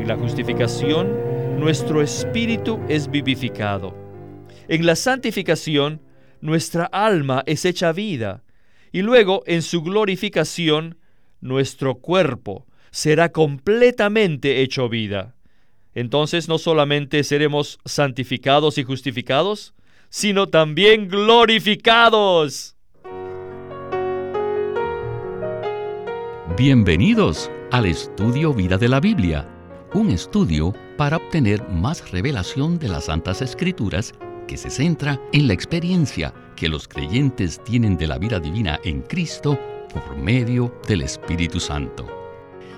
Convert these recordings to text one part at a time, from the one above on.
En la justificación, nuestro espíritu es vivificado. En la santificación, nuestra alma es hecha vida. Y luego, en su glorificación, nuestro cuerpo será completamente hecho vida. Entonces no solamente seremos santificados y justificados, sino también glorificados. Bienvenidos al estudio Vida de la Biblia, un estudio para obtener más revelación de las Santas Escrituras que se centra en la experiencia que los creyentes tienen de la vida divina en Cristo por medio del Espíritu Santo.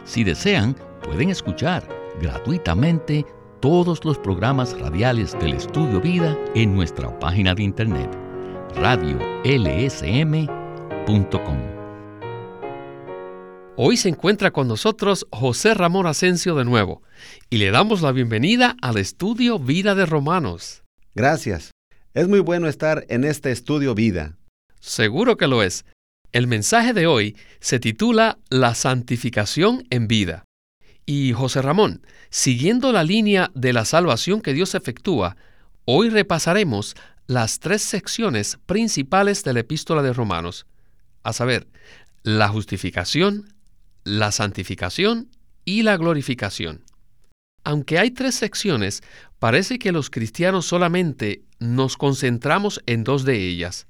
Si desean, pueden escuchar gratuitamente todos los programas radiales del Estudio Vida en nuestra página de internet radiolsm.com. Hoy se encuentra con nosotros José Ramón Asensio de nuevo y le damos la bienvenida al Estudio Vida de Romanos. Gracias. Es muy bueno estar en este Estudio Vida. Seguro que lo es. El mensaje de hoy se titula La santificación en vida. Y José Ramón, siguiendo la línea de la salvación que Dios efectúa, hoy repasaremos las tres secciones principales de la epístola de Romanos, a saber, la justificación, la santificación y la glorificación. Aunque hay tres secciones, parece que los cristianos solamente nos concentramos en dos de ellas,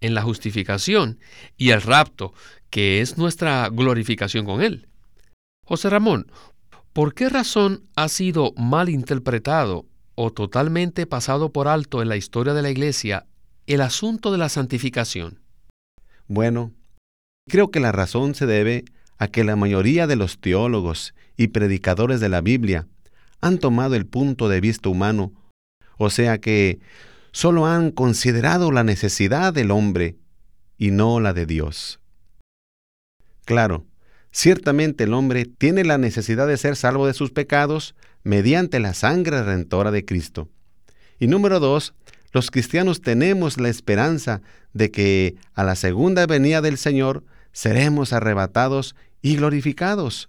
en la justificación y el rapto, que es nuestra glorificación con Él. José Ramón, ¿por qué razón ha sido mal interpretado o totalmente pasado por alto en la historia de la Iglesia el asunto de la santificación? Bueno, creo que la razón se debe a que la mayoría de los teólogos y predicadores de la Biblia han tomado el punto de vista humano, o sea que solo han considerado la necesidad del hombre y no la de Dios. Claro, ciertamente el hombre tiene la necesidad de ser salvo de sus pecados mediante la sangre redentora de Cristo. Y número dos, los cristianos tenemos la esperanza de que a la segunda venida del Señor seremos arrebatados y glorificados.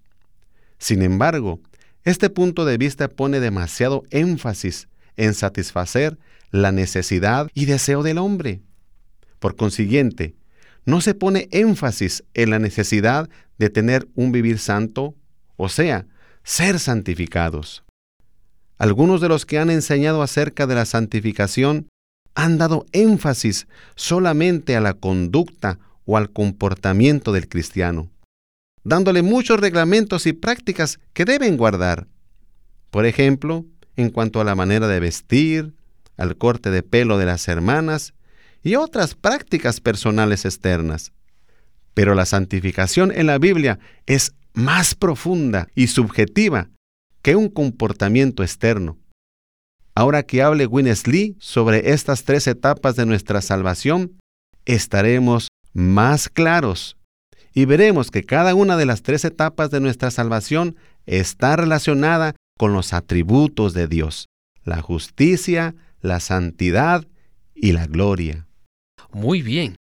Sin embargo, este punto de vista pone demasiado énfasis en satisfacer la necesidad y deseo del hombre. Por consiguiente, no se pone énfasis en la necesidad de tener un vivir santo, o sea, ser santificados. Algunos de los que han enseñado acerca de la santificación han dado énfasis solamente a la conducta o al comportamiento del cristiano, dándole muchos reglamentos y prácticas que deben guardar. Por ejemplo, en cuanto a la manera de vestir, al corte de pelo de las hermanas y otras prácticas personales externas. Pero la santificación en la Biblia es más profunda y subjetiva que un comportamiento externo. Ahora que hable Winnesley sobre estas tres etapas de nuestra salvación, estaremos más claros y veremos que cada una de las tres etapas de nuestra salvación está relacionada con los atributos de Dios, la justicia, la santidad y la gloria. Muy bien.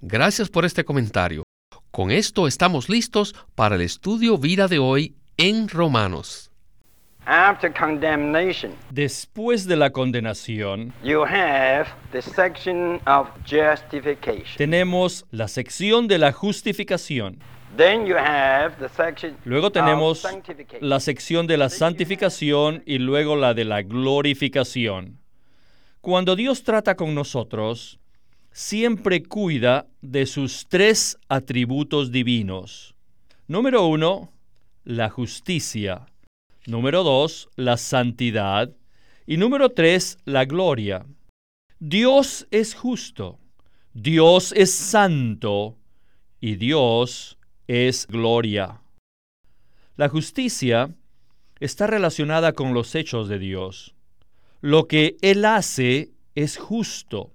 Gracias por este comentario. Con esto estamos listos para el estudio vida de hoy en Romanos. Después de la condenación, tenemos la sección de la justificación. Luego tenemos la sección de la santificación y luego la de la glorificación. Cuando Dios trata con nosotros, siempre cuida de sus tres atributos divinos. Número uno, la justicia. Número dos, la santidad. Y número tres, la gloria. Dios es justo. Dios es santo. Y Dios es gloria. La justicia está relacionada con los hechos de Dios lo que Él hace es justo.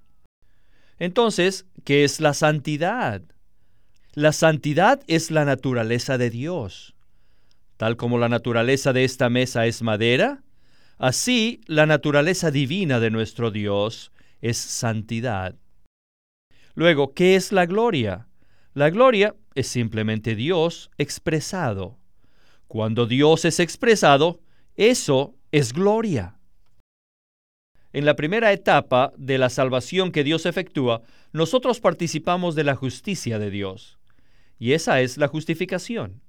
Entonces, ¿qué es la santidad? La santidad es la naturaleza de Dios. Tal como la naturaleza de esta mesa es madera, así la naturaleza divina de nuestro Dios es santidad. Luego, ¿qué es la gloria? La gloria es simplemente Dios expresado. Cuando Dios es expresado, Eso es gloria. En la primera etapa de la salvación que Dios efectúa, nosotros participamos de la justicia de Dios. Y esa es la justificación.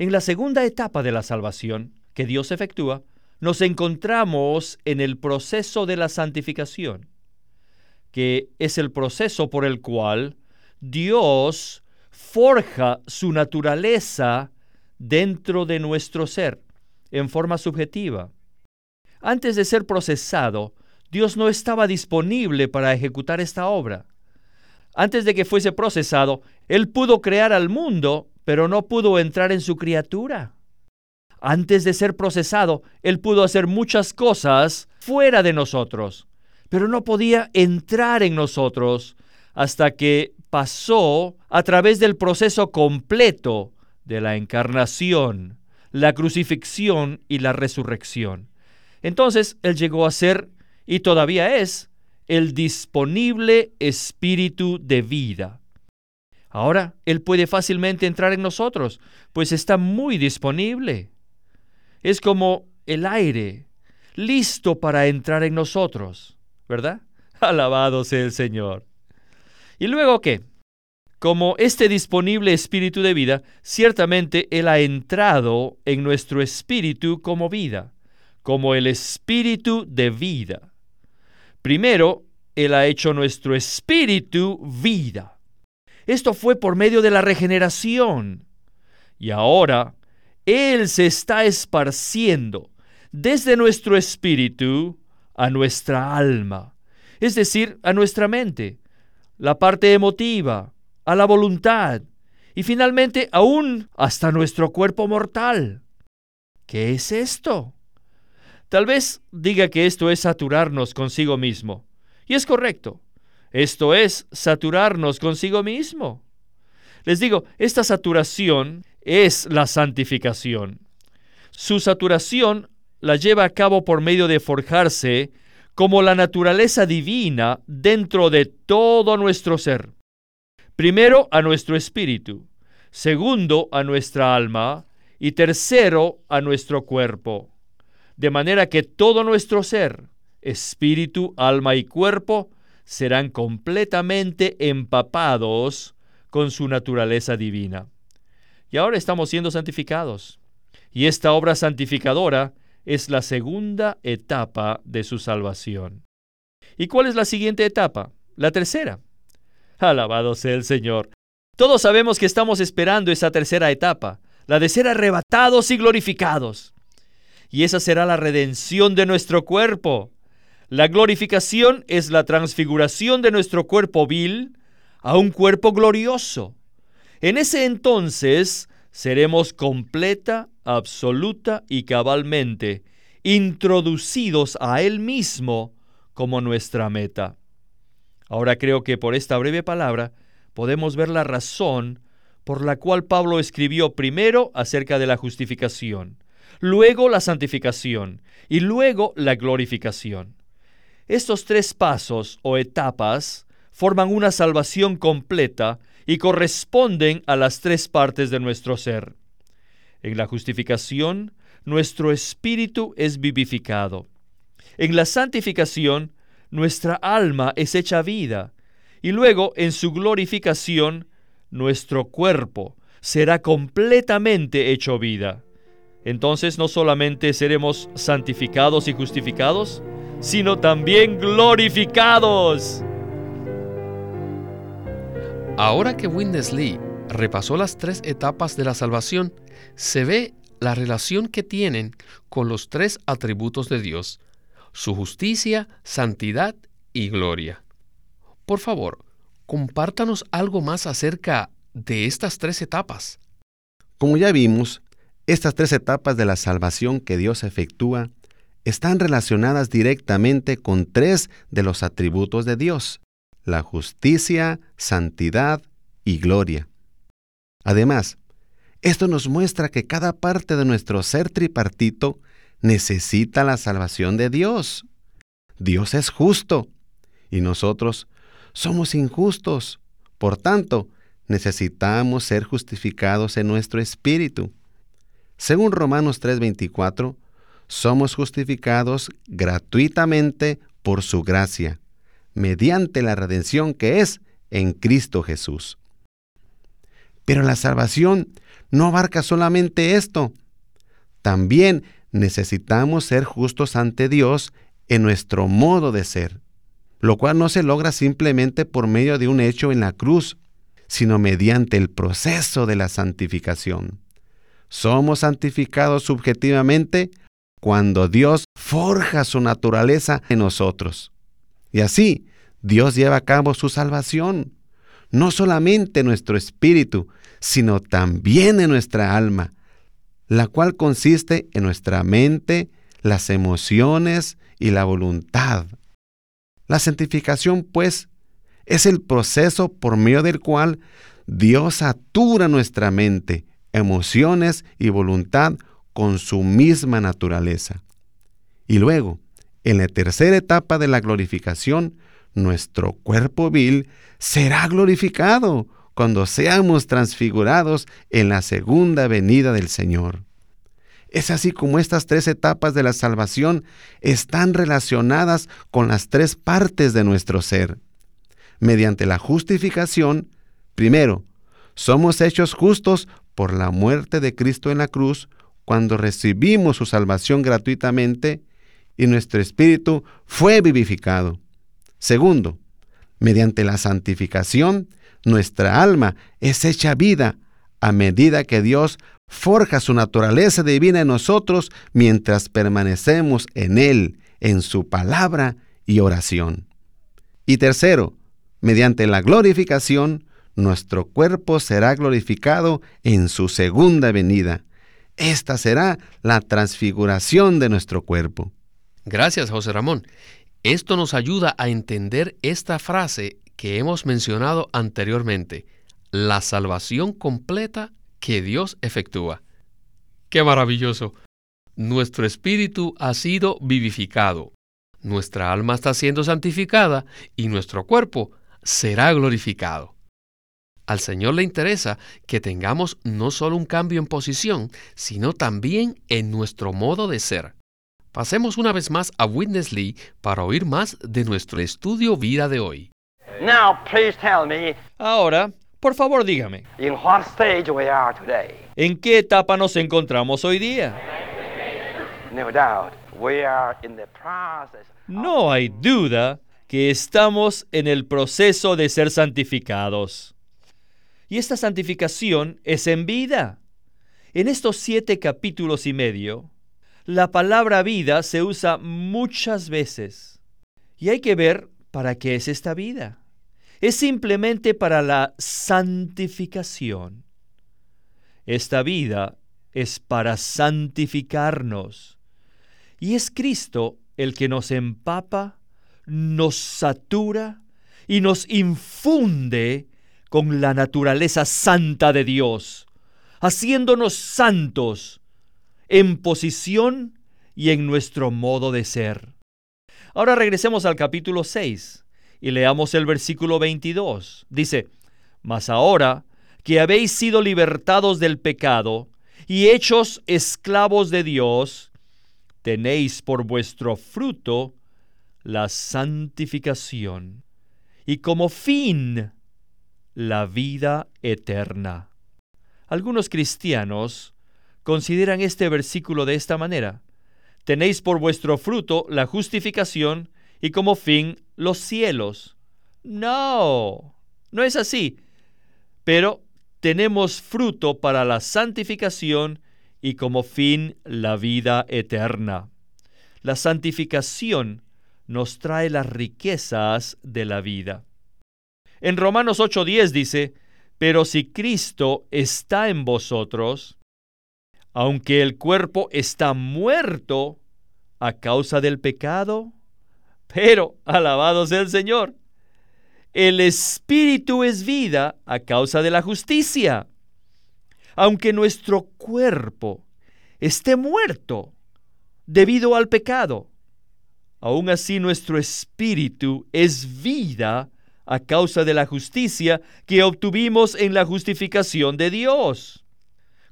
En la segunda etapa de la salvación que Dios efectúa, nos encontramos en el proceso de la santificación, que es el proceso por el cual Dios forja su naturaleza dentro de nuestro ser en forma subjetiva. Antes de ser procesado, Dios no estaba disponible para ejecutar esta obra. Antes de que fuese procesado, Él pudo crear al mundo, pero no pudo entrar en su criatura. Antes de ser procesado, Él pudo hacer muchas cosas fuera de nosotros, pero no podía entrar en nosotros hasta que pasó a través del proceso completo de la encarnación, la crucifixión y la resurrección. Entonces Él llegó a ser y todavía es el disponible espíritu de vida. Ahora Él puede fácilmente entrar en nosotros, pues está muy disponible. Es como el aire, listo para entrar en nosotros, ¿verdad? Alabado sea el Señor. ¿Y luego qué? Como este disponible espíritu de vida, ciertamente Él ha entrado en nuestro espíritu como vida, como el espíritu de vida. Primero, Él ha hecho nuestro espíritu vida. Esto fue por medio de la regeneración. Y ahora, Él se está esparciendo desde nuestro espíritu a nuestra alma, es decir, a nuestra mente, la parte emotiva, a la voluntad y finalmente aún hasta nuestro cuerpo mortal. ¿Qué es esto? Tal vez diga que esto es saturarnos consigo mismo. Y es correcto. Esto es saturarnos consigo mismo. Les digo, esta saturación es la santificación. Su saturación la lleva a cabo por medio de forjarse como la naturaleza divina dentro de todo nuestro ser. Primero a nuestro espíritu, segundo a nuestra alma y tercero a nuestro cuerpo de manera que todo nuestro ser, espíritu, alma y cuerpo, serán completamente empapados con su naturaleza divina. Y ahora estamos siendo santificados. Y esta obra santificadora es la segunda etapa de su salvación. ¿Y cuál es la siguiente etapa? La tercera. Alabado sea el Señor. Todos sabemos que estamos esperando esa tercera etapa, la de ser arrebatados y glorificados y esa será la redención de nuestro cuerpo. La glorificación es la transfiguración de nuestro cuerpo vil a un cuerpo glorioso. En ese entonces seremos completa, absoluta y cabalmente introducidos a Él mismo como nuestra meta. Ahora creo que por esta breve palabra podemos ver la razón por la cual Pablo escribió primero acerca de la justificación luego la santificación y luego la glorificación. Estos tres pasos o etapas forman una salvación completa y corresponden a las tres partes de nuestro ser. En la justificación, nuestro espíritu es vivificado. En la santificación, nuestra alma es hecha vida. Y luego, en su glorificación, nuestro cuerpo será completamente hecho vida entonces no solamente seremos santificados y justificados, sino también glorificados. Ahora que Windesley repasó las tres etapas de la salvación, se ve la relación que tienen con los tres atributos de Dios, su justicia, santidad y gloria. Por favor, compártanos algo más acerca de estas tres etapas. Como ya vimos, estas tres etapas de la salvación que Dios efectúa están relacionadas directamente con tres de los atributos de Dios, la justicia, santidad y gloria. Además, esto nos muestra que cada parte de nuestro ser tripartito necesita la salvación de Dios. Dios es justo y nosotros somos injustos. Por tanto, necesitamos ser justificados en nuestro espíritu. Según Romanos 3:24, somos justificados gratuitamente por su gracia, mediante la redención que es en Cristo Jesús. Pero la salvación no abarca solamente esto. También necesitamos ser justos ante Dios en nuestro modo de ser, lo cual no se logra simplemente por medio de un hecho en la cruz, sino mediante el proceso de la santificación. Somos santificados subjetivamente cuando Dios forja su naturaleza en nosotros. Y así, Dios lleva a cabo su salvación, no solamente en nuestro espíritu, sino también en nuestra alma, la cual consiste en nuestra mente, las emociones y la voluntad. La santificación, pues, es el proceso por medio del cual Dios satura nuestra mente, emociones y voluntad con su misma naturaleza. Y luego, en la tercera etapa de la glorificación, nuestro cuerpo vil será glorificado cuando seamos transfigurados en la segunda venida del Señor. Es así como estas tres etapas de la salvación están relacionadas con las tres partes de nuestro ser. Mediante la justificación, primero, somos hechos justos por la muerte de Cristo en la cruz cuando recibimos su salvación gratuitamente y nuestro espíritu fue vivificado. Segundo, mediante la santificación, nuestra alma es hecha vida a medida que Dios forja su naturaleza divina en nosotros mientras permanecemos en Él, en su palabra y oración. Y tercero, mediante la glorificación, nuestro cuerpo será glorificado en su segunda venida. Esta será la transfiguración de nuestro cuerpo. Gracias, José Ramón. Esto nos ayuda a entender esta frase que hemos mencionado anteriormente, la salvación completa que Dios efectúa. ¡Qué maravilloso! Nuestro espíritu ha sido vivificado, nuestra alma está siendo santificada y nuestro cuerpo será glorificado. Al Señor le interesa que tengamos no solo un cambio en posición, sino también en nuestro modo de ser. Pasemos una vez más a Witness Lee para oír más de nuestro estudio vida de hoy. Ahora, por favor, dígame. ¿En qué etapa nos encontramos hoy día? No hay duda que estamos en el proceso de ser santificados. Y esta santificación es en vida. En estos siete capítulos y medio, la palabra vida se usa muchas veces. Y hay que ver para qué es esta vida. Es simplemente para la santificación. Esta vida es para santificarnos. Y es Cristo el que nos empapa, nos satura y nos infunde con la naturaleza santa de Dios, haciéndonos santos en posición y en nuestro modo de ser. Ahora regresemos al capítulo 6 y leamos el versículo 22. Dice, Mas ahora que habéis sido libertados del pecado y hechos esclavos de Dios, tenéis por vuestro fruto la santificación y como fin la vida eterna. Algunos cristianos consideran este versículo de esta manera. Tenéis por vuestro fruto la justificación y como fin los cielos. No, no es así. Pero tenemos fruto para la santificación y como fin la vida eterna. La santificación nos trae las riquezas de la vida. En Romanos 8:10 dice, pero si Cristo está en vosotros, aunque el cuerpo está muerto a causa del pecado, pero alabado sea el Señor, el espíritu es vida a causa de la justicia. Aunque nuestro cuerpo esté muerto debido al pecado, aún así nuestro espíritu es vida a causa de la justicia que obtuvimos en la justificación de Dios.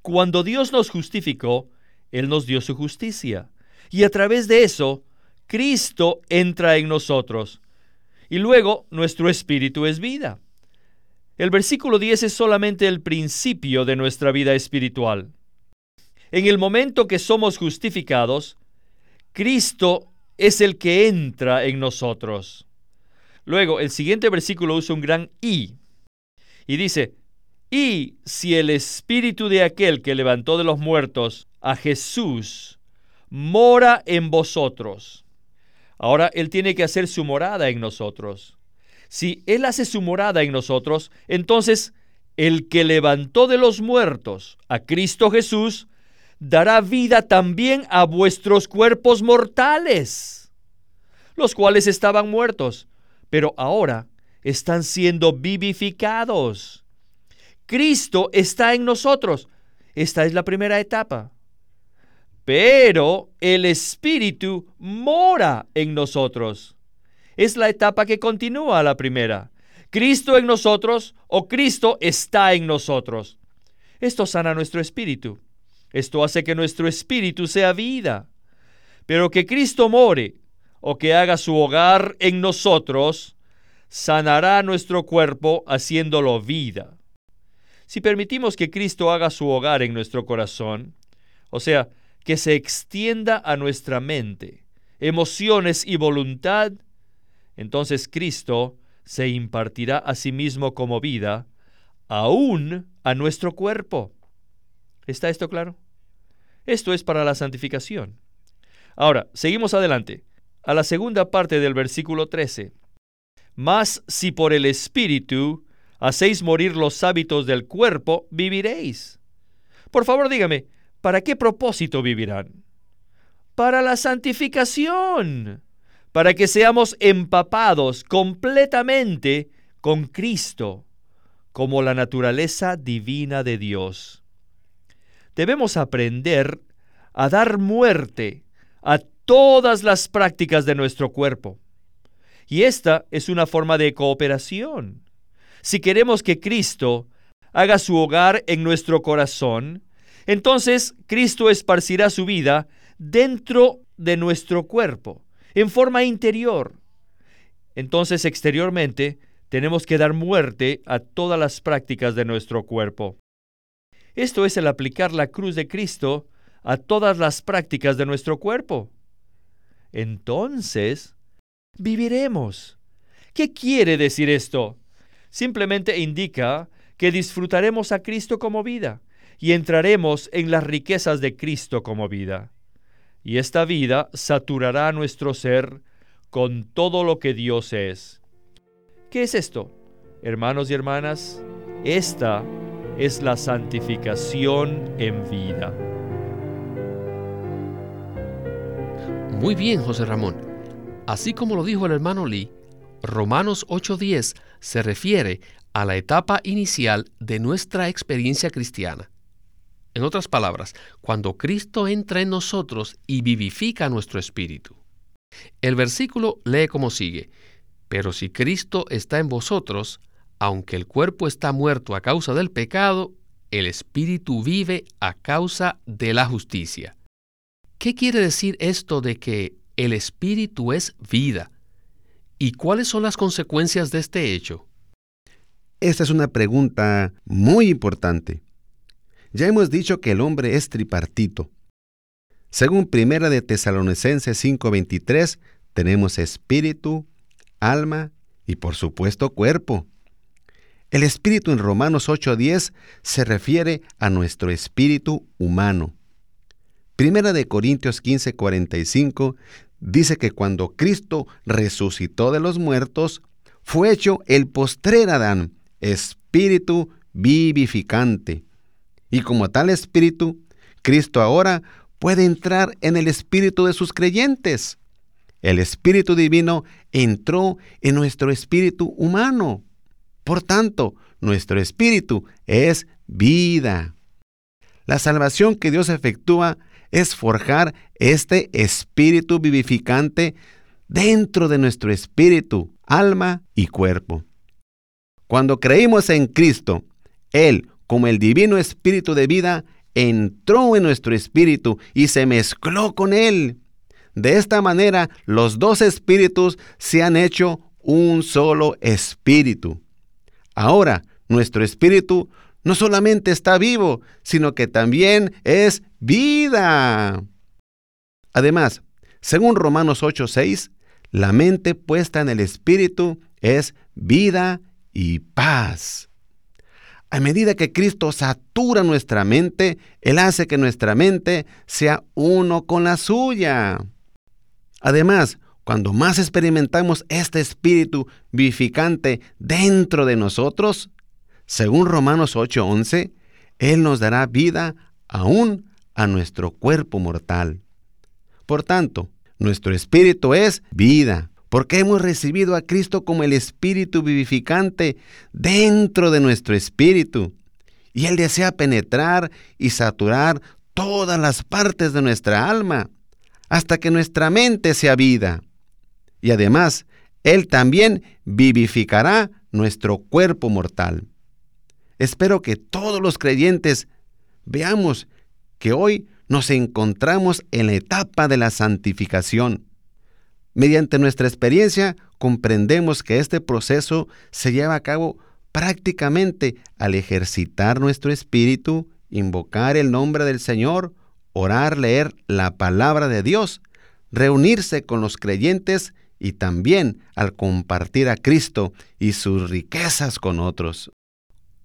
Cuando Dios nos justificó, Él nos dio su justicia. Y a través de eso, Cristo entra en nosotros. Y luego nuestro espíritu es vida. El versículo 10 es solamente el principio de nuestra vida espiritual. En el momento que somos justificados, Cristo es el que entra en nosotros. Luego, el siguiente versículo usa un gran y. Y dice, y si el espíritu de aquel que levantó de los muertos a Jesús mora en vosotros. Ahora Él tiene que hacer su morada en nosotros. Si Él hace su morada en nosotros, entonces el que levantó de los muertos a Cristo Jesús dará vida también a vuestros cuerpos mortales, los cuales estaban muertos, pero ahora están siendo vivificados. Cristo está en nosotros. Esta es la primera etapa. Pero el Espíritu mora en nosotros es la etapa que continúa la primera. Cristo en nosotros o Cristo está en nosotros. Esto sana nuestro espíritu. Esto hace que nuestro espíritu sea vida. Pero que Cristo more o que haga su hogar en nosotros, sanará nuestro cuerpo haciéndolo vida. Si permitimos que Cristo haga su hogar en nuestro corazón, o sea, que se extienda a nuestra mente, emociones y voluntad, entonces Cristo se impartirá a sí mismo como vida, aún a nuestro cuerpo. ¿Está esto claro? Esto es para la santificación. Ahora, seguimos adelante, a la segunda parte del versículo 13. Mas si por el Espíritu hacéis morir los hábitos del cuerpo, viviréis. Por favor, dígame, ¿para qué propósito vivirán? Para la santificación para que seamos empapados completamente con Cristo, como la naturaleza divina de Dios. Debemos aprender a dar muerte a todas las prácticas de nuestro cuerpo. Y esta es una forma de cooperación. Si queremos que Cristo haga su hogar en nuestro corazón, entonces Cristo esparcirá su vida dentro de nuestro cuerpo en forma interior. Entonces exteriormente tenemos que dar muerte a todas las prácticas de nuestro cuerpo. Esto es el aplicar la cruz de Cristo a todas las prácticas de nuestro cuerpo. Entonces, viviremos. ¿Qué quiere decir esto? Simplemente indica que disfrutaremos a Cristo como vida y entraremos en las riquezas de Cristo como vida y esta vida saturará nuestro ser con todo lo que Dios es. ¿Qué es esto? Hermanos y hermanas, esta es la santificación en vida. Muy bien, José Ramón. Así como lo dijo el hermano Lee, Romanos 8:10 se refiere a la etapa inicial de nuestra experiencia cristiana. En otras palabras, cuando Cristo entra en nosotros y vivifica nuestro espíritu. El versículo lee como sigue, pero si Cristo está en vosotros, aunque el cuerpo está muerto a causa del pecado, el espíritu vive a causa de la justicia. ¿Qué quiere decir esto de que el espíritu es vida? ¿Y cuáles son las consecuencias de este hecho? Esta es una pregunta muy importante. Ya hemos dicho que el hombre es tripartito. Según Primera de Tesalonicenses 5:23, tenemos espíritu, alma y por supuesto cuerpo. El espíritu en Romanos 8:10 se refiere a nuestro espíritu humano. Primera de Corintios 15:45 dice que cuando Cristo resucitó de los muertos, fue hecho el postrer Adán, espíritu vivificante. Y como tal espíritu, Cristo ahora puede entrar en el espíritu de sus creyentes. El espíritu divino entró en nuestro espíritu humano. Por tanto, nuestro espíritu es vida. La salvación que Dios efectúa es forjar este espíritu vivificante dentro de nuestro espíritu, alma y cuerpo. Cuando creímos en Cristo, Él como el divino espíritu de vida entró en nuestro espíritu y se mezcló con él. De esta manera, los dos espíritus se han hecho un solo espíritu. Ahora, nuestro espíritu no solamente está vivo, sino que también es vida. Además, según Romanos 8:6, la mente puesta en el espíritu es vida y paz. A medida que Cristo satura nuestra mente, Él hace que nuestra mente sea uno con la suya. Además, cuando más experimentamos este espíritu vivificante dentro de nosotros, según Romanos 8:11, Él nos dará vida aún a nuestro cuerpo mortal. Por tanto, nuestro espíritu es vida, porque hemos recibido a Cristo como el espíritu vivificante dentro de nuestro espíritu. Y Él desea penetrar y saturar todas las partes de nuestra alma, hasta que nuestra mente sea vida. Y además, Él también vivificará nuestro cuerpo mortal. Espero que todos los creyentes veamos que hoy nos encontramos en la etapa de la santificación. Mediante nuestra experiencia comprendemos que este proceso se lleva a cabo prácticamente al ejercitar nuestro espíritu, invocar el nombre del Señor, orar, leer la palabra de Dios, reunirse con los creyentes y también al compartir a Cristo y sus riquezas con otros.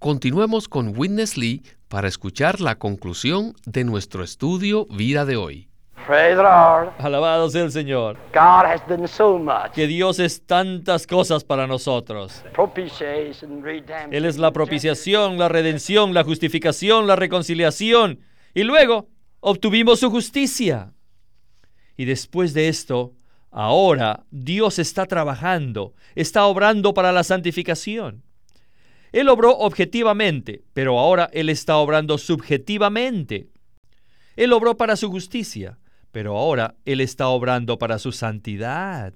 Continuemos con Witness Lee para escuchar la conclusión de nuestro estudio Vida de hoy. Alabado sea el Señor. Que Dios es tantas cosas para nosotros. Él es la propiciación, la redención, la justificación, la reconciliación. Y luego obtuvimos su justicia. Y después de esto, ahora Dios está trabajando, está obrando para la santificación. Él obró objetivamente, pero ahora Él está obrando subjetivamente. Él obró para su justicia, pero ahora Él está obrando para su santidad.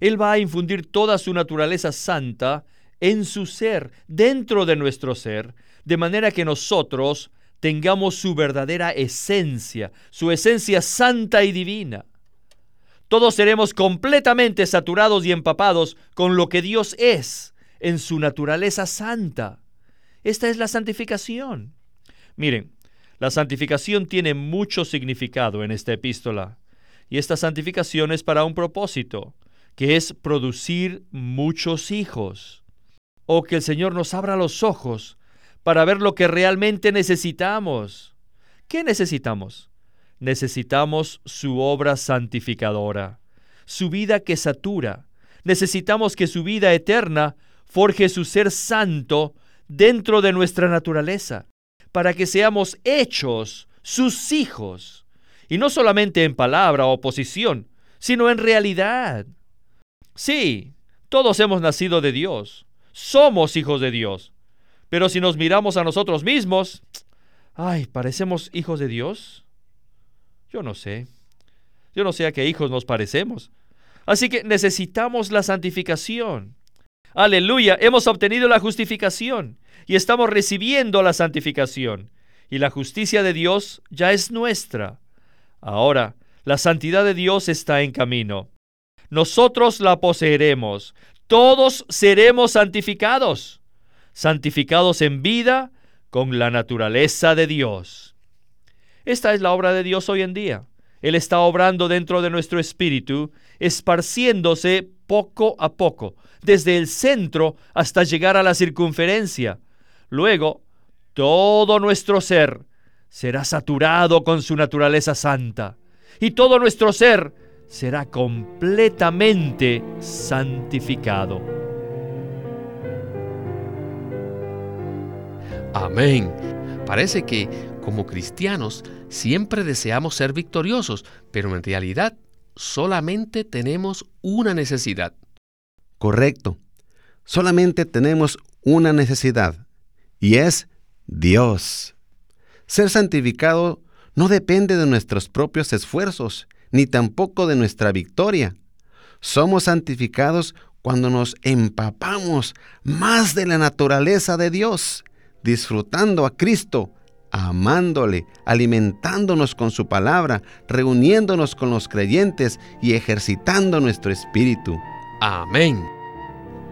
Él va a infundir toda su naturaleza santa en su ser, dentro de nuestro ser, de manera que nosotros tengamos su verdadera esencia, su esencia santa y divina. Todos seremos completamente saturados y empapados con lo que Dios es, en su naturaleza santa. Esta es la santificación. Miren, la santificación tiene mucho significado en esta epístola. Y esta santificación es para un propósito, que es producir muchos hijos. O que el Señor nos abra los ojos para ver lo que realmente necesitamos. ¿Qué necesitamos? Necesitamos su obra santificadora, su vida que satura. Necesitamos que su vida eterna forje su ser santo dentro de nuestra naturaleza, para que seamos hechos sus hijos, y no solamente en palabra o posición, sino en realidad. Sí, todos hemos nacido de Dios, somos hijos de Dios, pero si nos miramos a nosotros mismos, ay, ¿parecemos hijos de Dios? Yo no sé. Yo no sé a qué hijos nos parecemos. Así que necesitamos la santificación. Aleluya, hemos obtenido la justificación y estamos recibiendo la santificación. Y la justicia de Dios ya es nuestra. Ahora, la santidad de Dios está en camino. Nosotros la poseeremos. Todos seremos santificados. Santificados en vida con la naturaleza de Dios. Esta es la obra de Dios hoy en día. Él está obrando dentro de nuestro espíritu, esparciéndose poco a poco, desde el centro hasta llegar a la circunferencia. Luego, todo nuestro ser será saturado con su naturaleza santa, y todo nuestro ser será completamente santificado. Amén. Parece que, como cristianos, siempre deseamos ser victoriosos, pero en realidad solamente tenemos una necesidad. Correcto. Solamente tenemos una necesidad, y es Dios. Ser santificado no depende de nuestros propios esfuerzos, ni tampoco de nuestra victoria. Somos santificados cuando nos empapamos más de la naturaleza de Dios, disfrutando a Cristo amándole, alimentándonos con su palabra, reuniéndonos con los creyentes y ejercitando nuestro espíritu. Amén.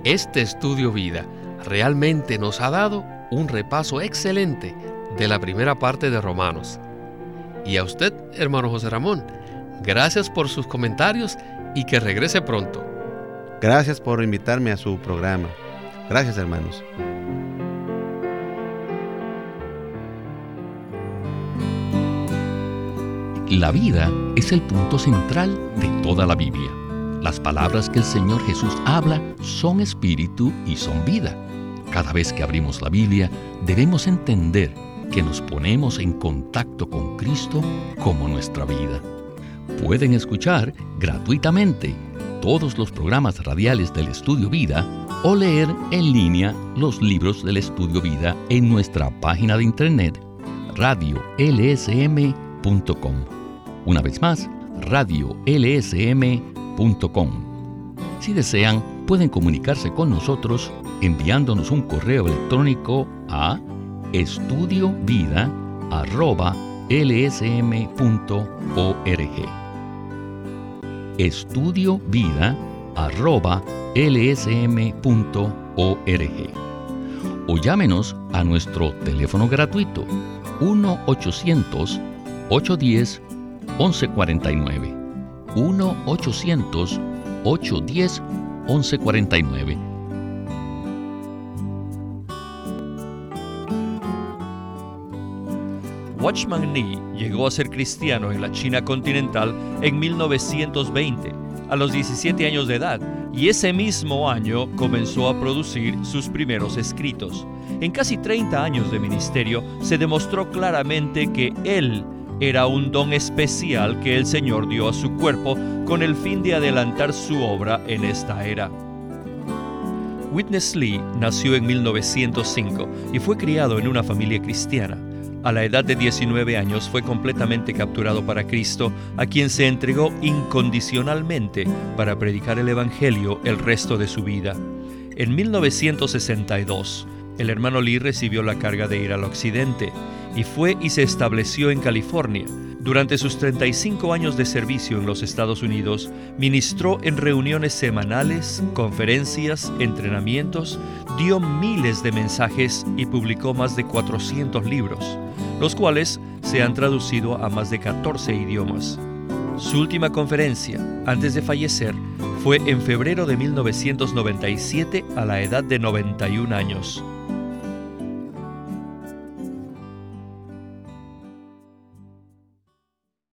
Este estudio vida realmente nos ha dado un repaso excelente de la primera parte de Romanos. Y a usted, hermano José Ramón, gracias por sus comentarios y que regrese pronto. Gracias por invitarme a su programa. Gracias, hermanos. La vida es el punto central de toda la Biblia. Las palabras que el Señor Jesús habla son espíritu y son vida. Cada vez que abrimos la Biblia, debemos entender que nos ponemos en contacto con Cristo como nuestra vida. Pueden escuchar gratuitamente todos los programas radiales del Estudio Vida o leer en línea los libros del Estudio Vida en nuestra página de internet radiolsm.com. Una vez más, radiolsm.com. Si desean, pueden comunicarse con nosotros enviándonos un correo electrónico a estudiovida@lsm.org. estudiovida@lsm.org. O llámenos a nuestro teléfono gratuito 1 800 810 1149. 1-800-810-1149. Watchman Nee llegó a ser cristiano en la China continental en 1920, a los 17 años de edad, y ese mismo año comenzó a producir sus primeros escritos. En casi 30 años de ministerio se demostró claramente que él era un don especial que el Señor dio a su cuerpo con el fin de adelantar su obra en esta era. Witness Lee nació en 1905 y fue criado en una familia cristiana. A la edad de 19 años fue completamente capturado para Cristo, a quien se entregó incondicionalmente para predicar el Evangelio el resto de su vida. En 1962, el hermano Lee recibió la carga de ir al occidente y fue y se estableció en California. Durante sus 35 años de servicio en los Estados Unidos, ministró en reuniones semanales, conferencias, entrenamientos, dio miles de mensajes y publicó más de 400 libros, los cuales se han traducido a más de 14 idiomas. Su última conferencia, antes de fallecer, fue en febrero de 1997 a la edad de 91 años.